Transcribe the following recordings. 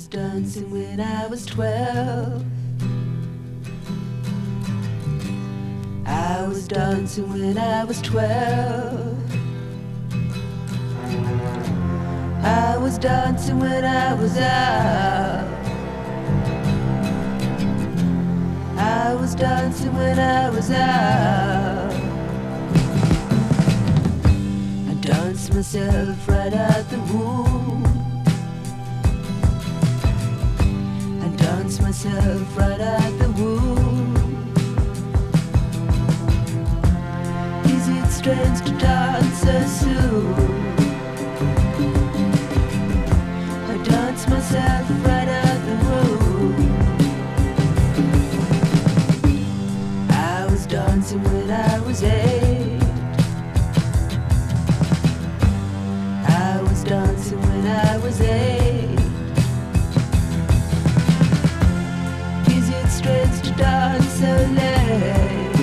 was dancing when I was twelve. I was dancing when I was twelve. I was dancing when I was out. I was dancing when I was out. I danced myself right out the womb. Myself right out the womb. Is it strange to dance so soon? I danced myself right out the womb. I was dancing when I was eight. So late?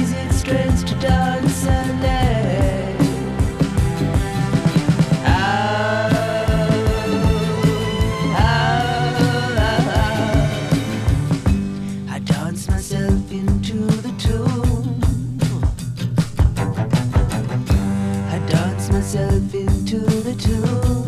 Is it strange to dance so late? Ah, ah, ah. I dance myself into the tune. I dance myself into the tune.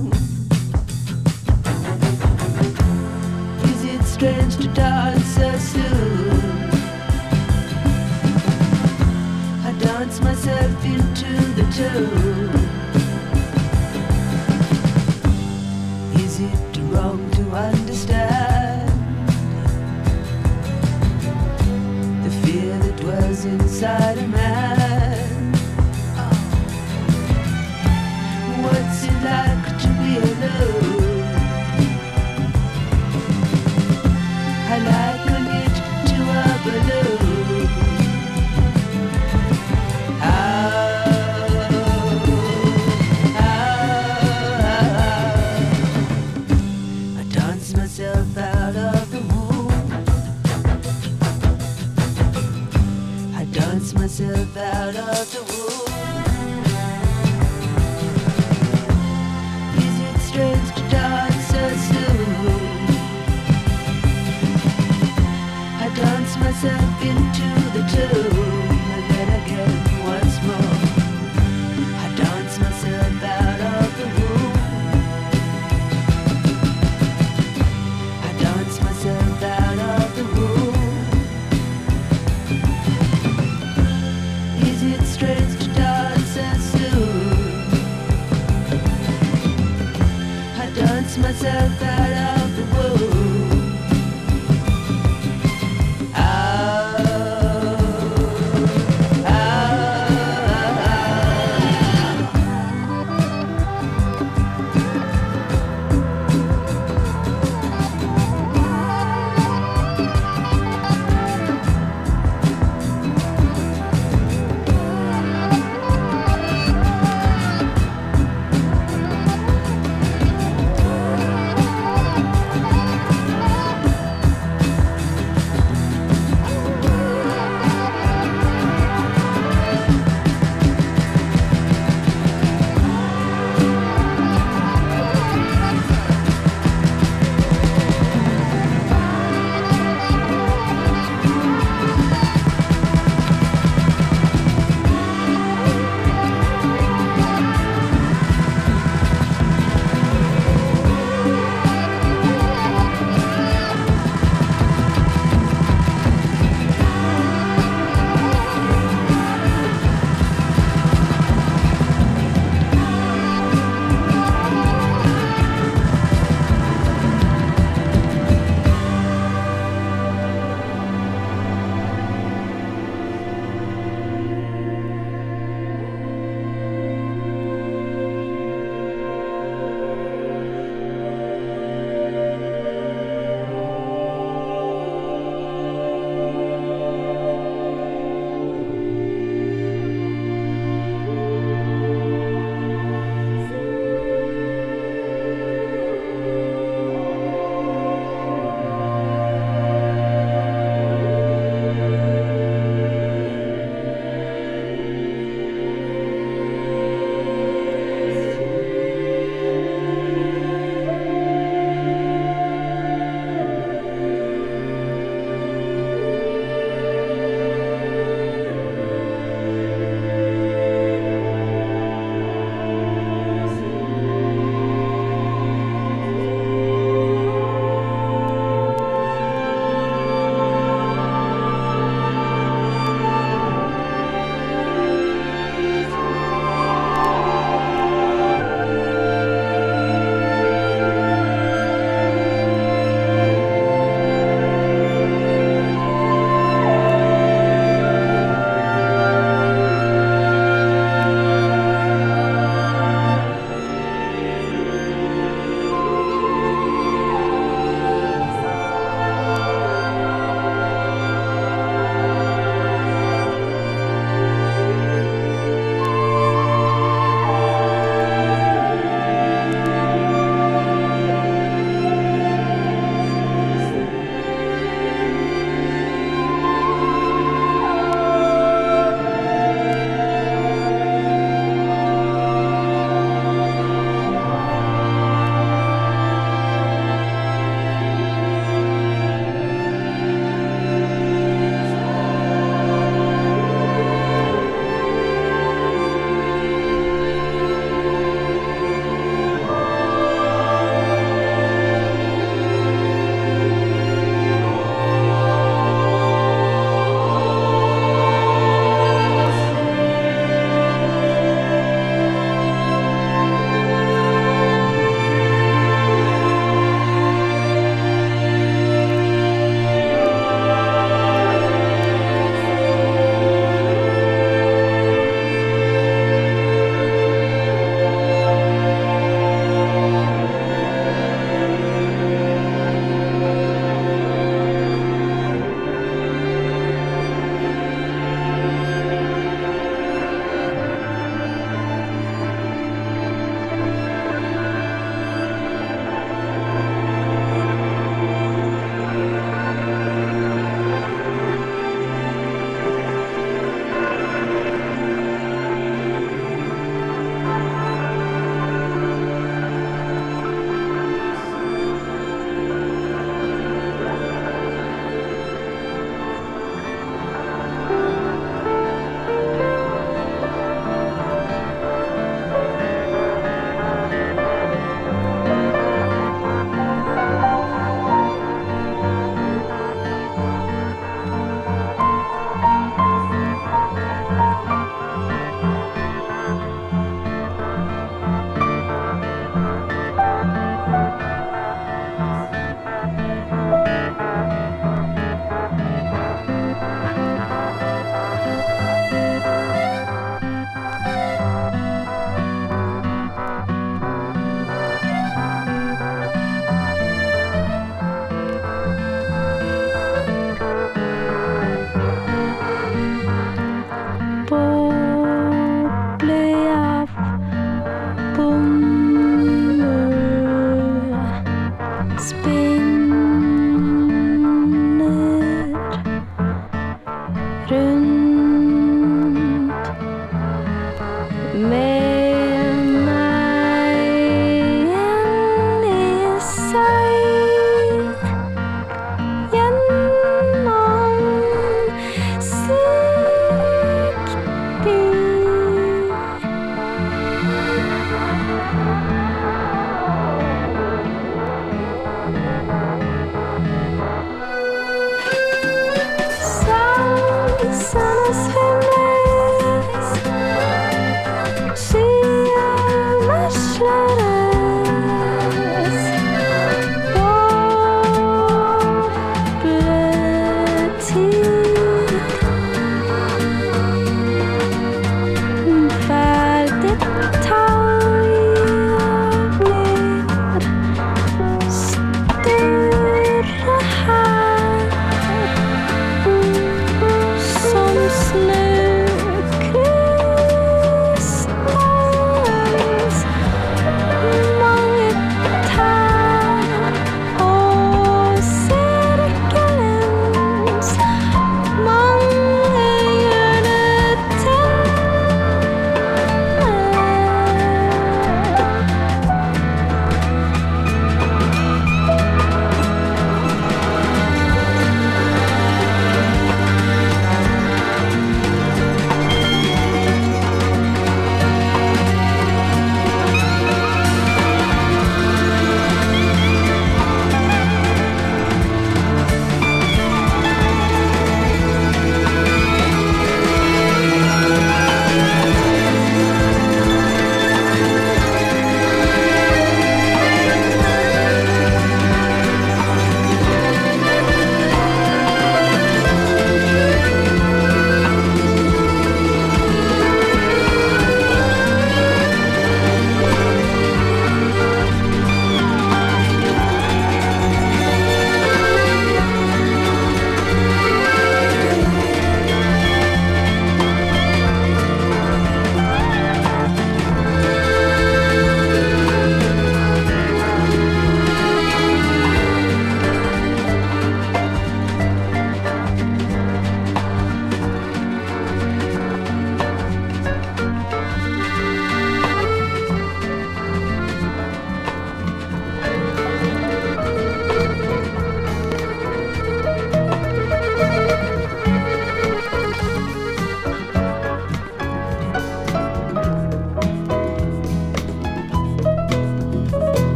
Is it wrong to understand the fear that dwells inside a man? Is it strange to so soon? I dance myself into the tomb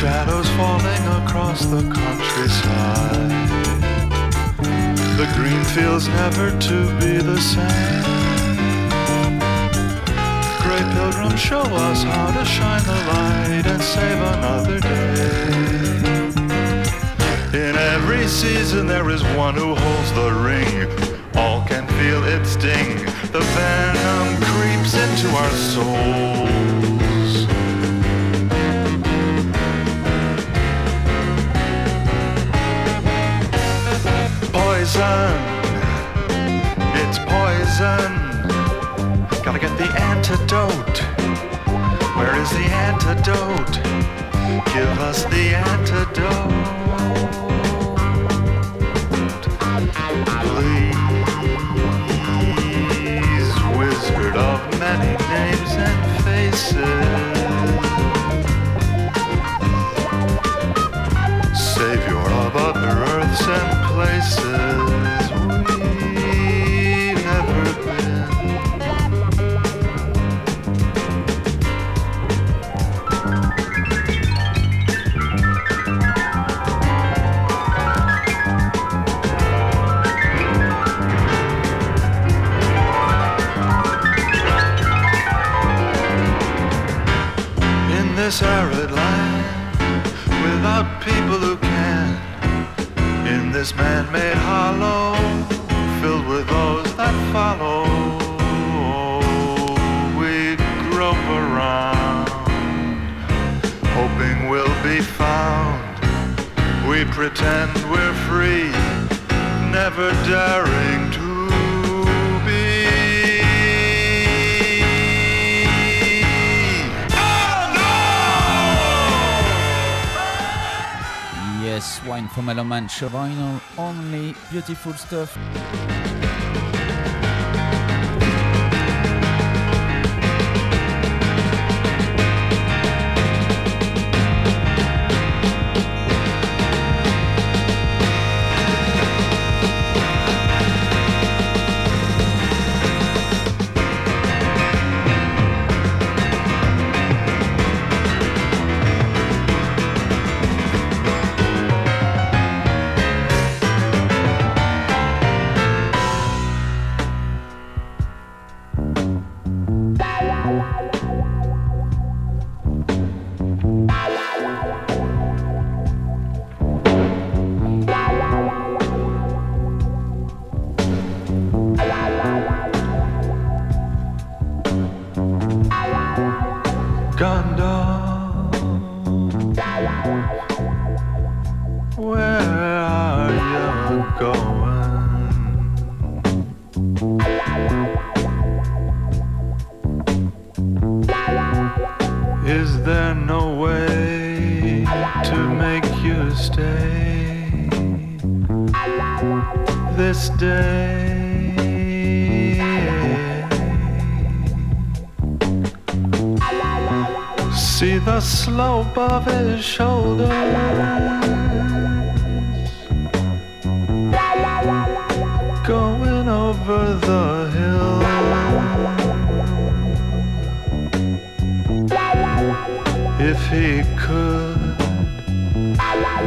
shadows falling across the countryside. The green feels never to be the same. Show us how to shine the light and save another day. In every season there is one who holds the ring. All can feel its sting. The venom creeps into our souls. Poison. It's poison. Antidote. Where is the antidote? Give us the antidote. Please, wizard of many names and faces. Savior of other earths and places this arid land, without people who can, in this man-made hollow, filled with those that follow, we grope around, hoping we'll be found. We pretend we're free, never daring Wine for Meloman, show vinyl, only beautiful stuff. Of his shoulders going over the hill. If he could,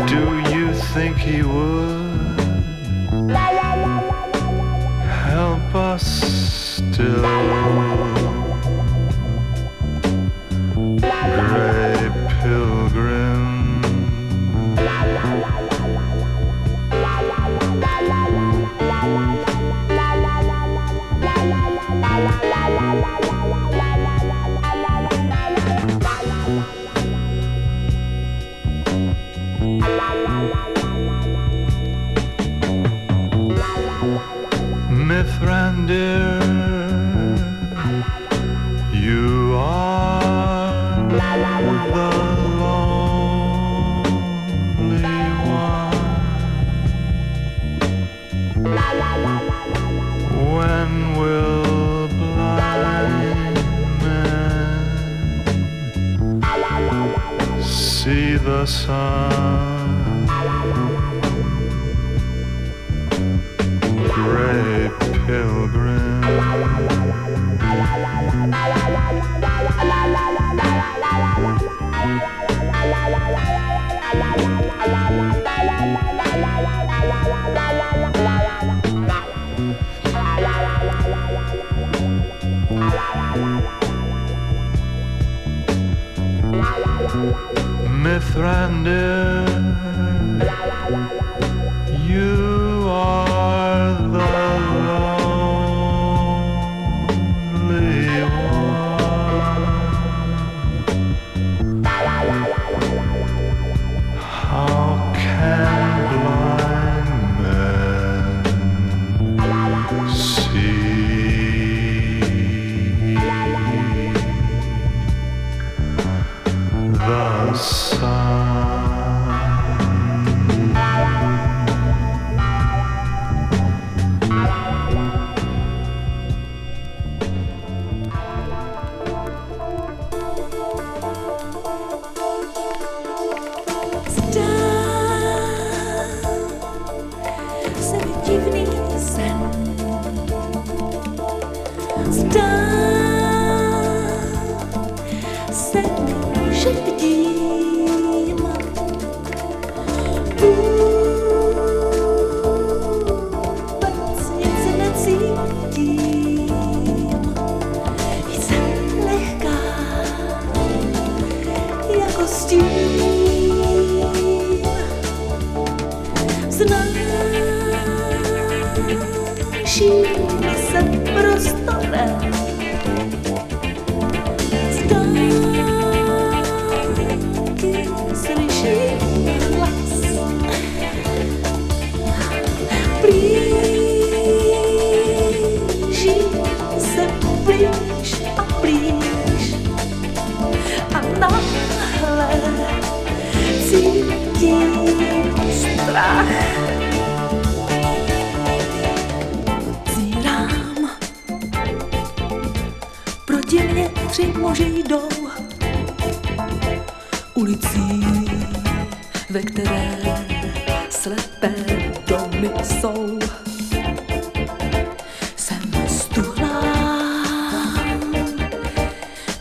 do you think he would help us still?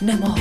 Nemohu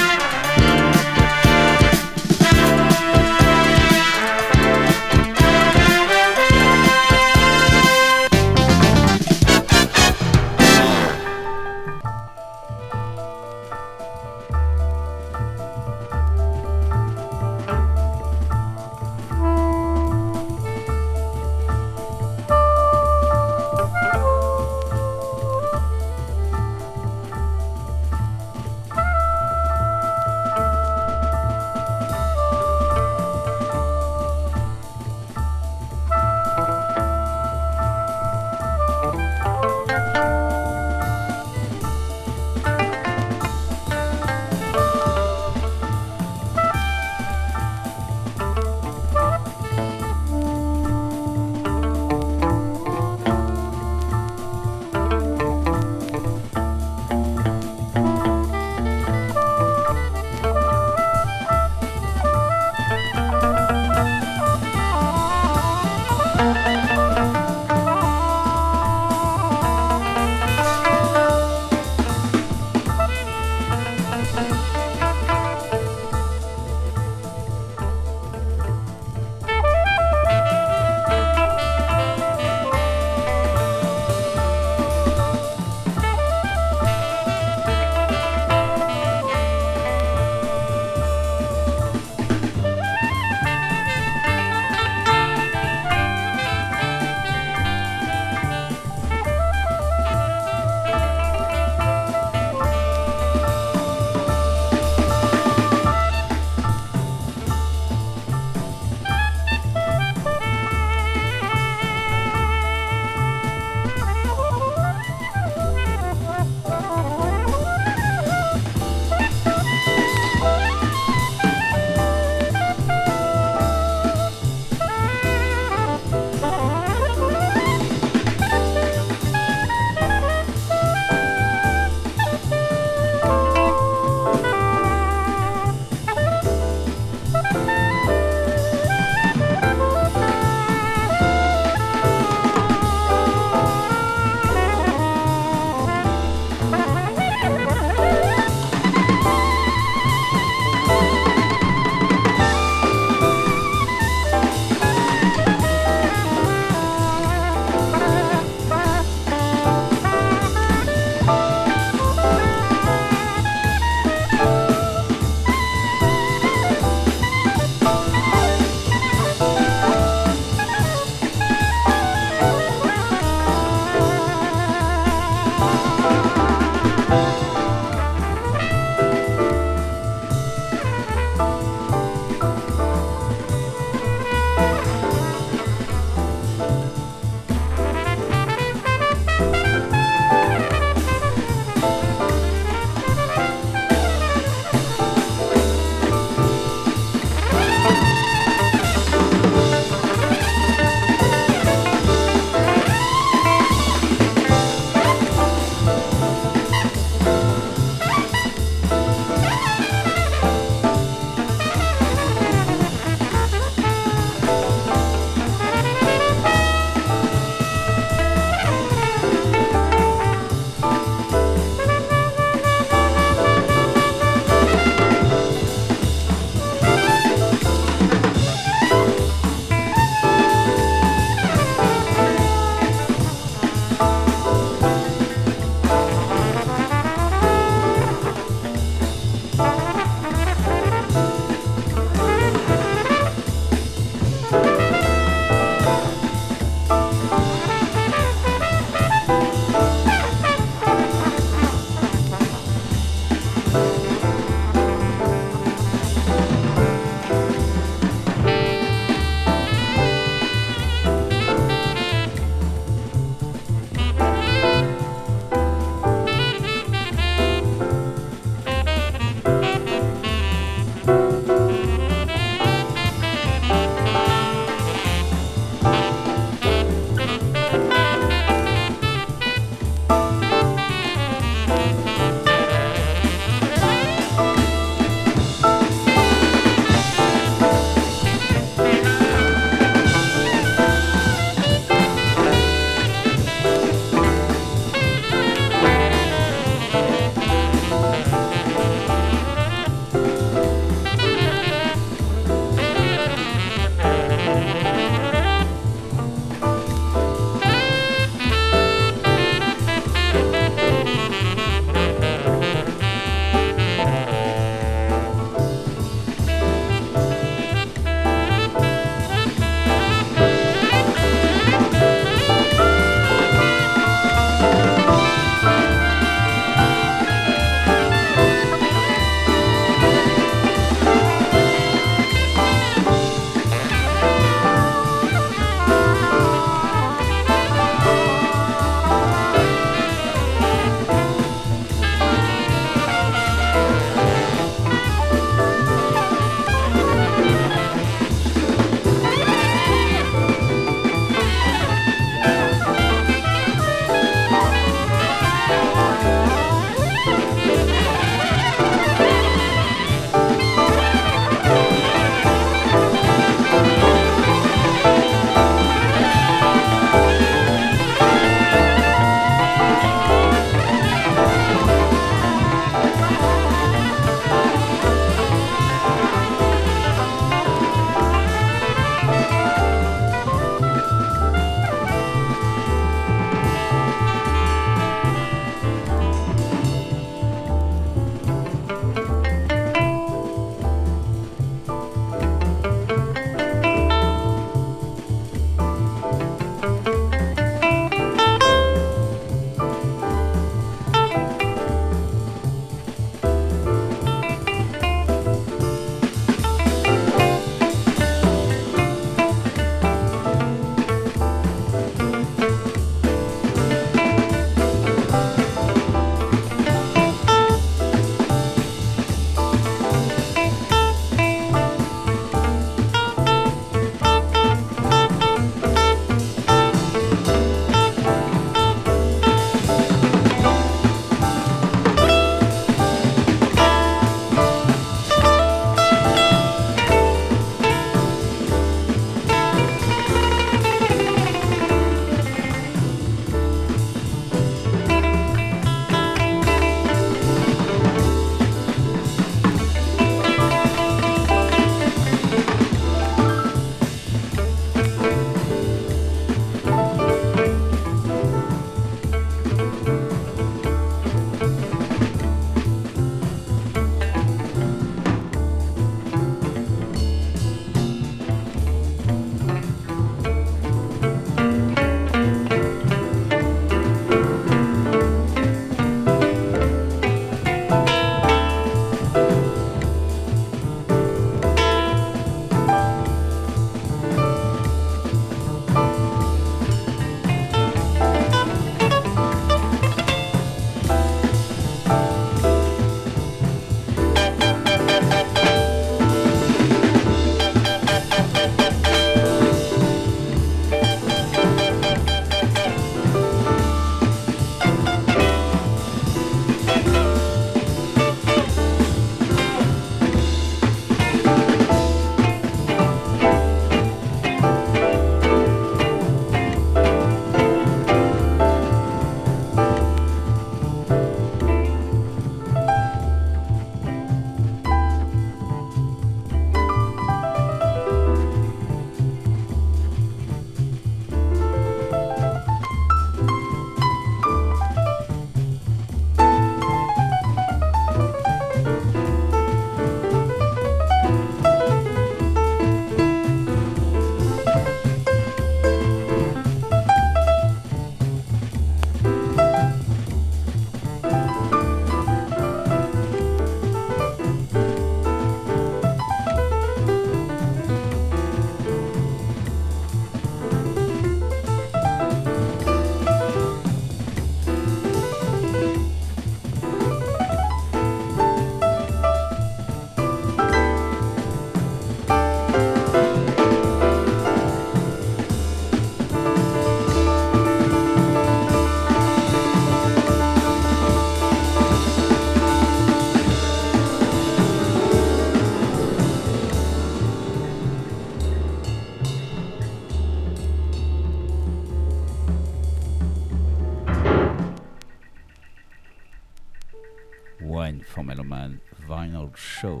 For Meloman Vinyl Show.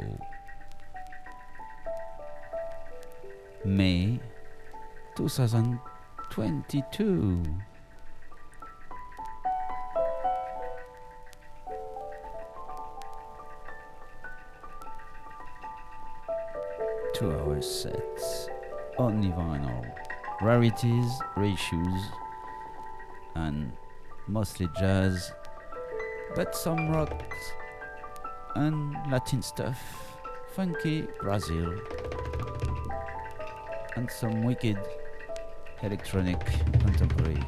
May 2022. Two hour sets, only vinyl, rarities, reissues, and mostly jazz, but some rocks and Latin stuff, funky Brazil, and some wicked electronic contemporary.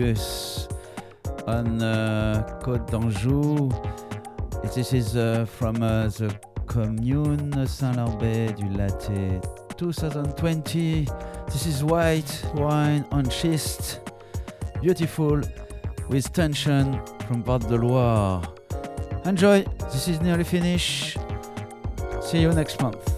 Belargus on uh, Côte d'Anjou. This is uh, from uh, the Commune Saint-Lambert du Lattay 2020. This is white wine on schist. Beautiful with tension from Val de Loire. Enjoy, this is nearly finished. See you next month.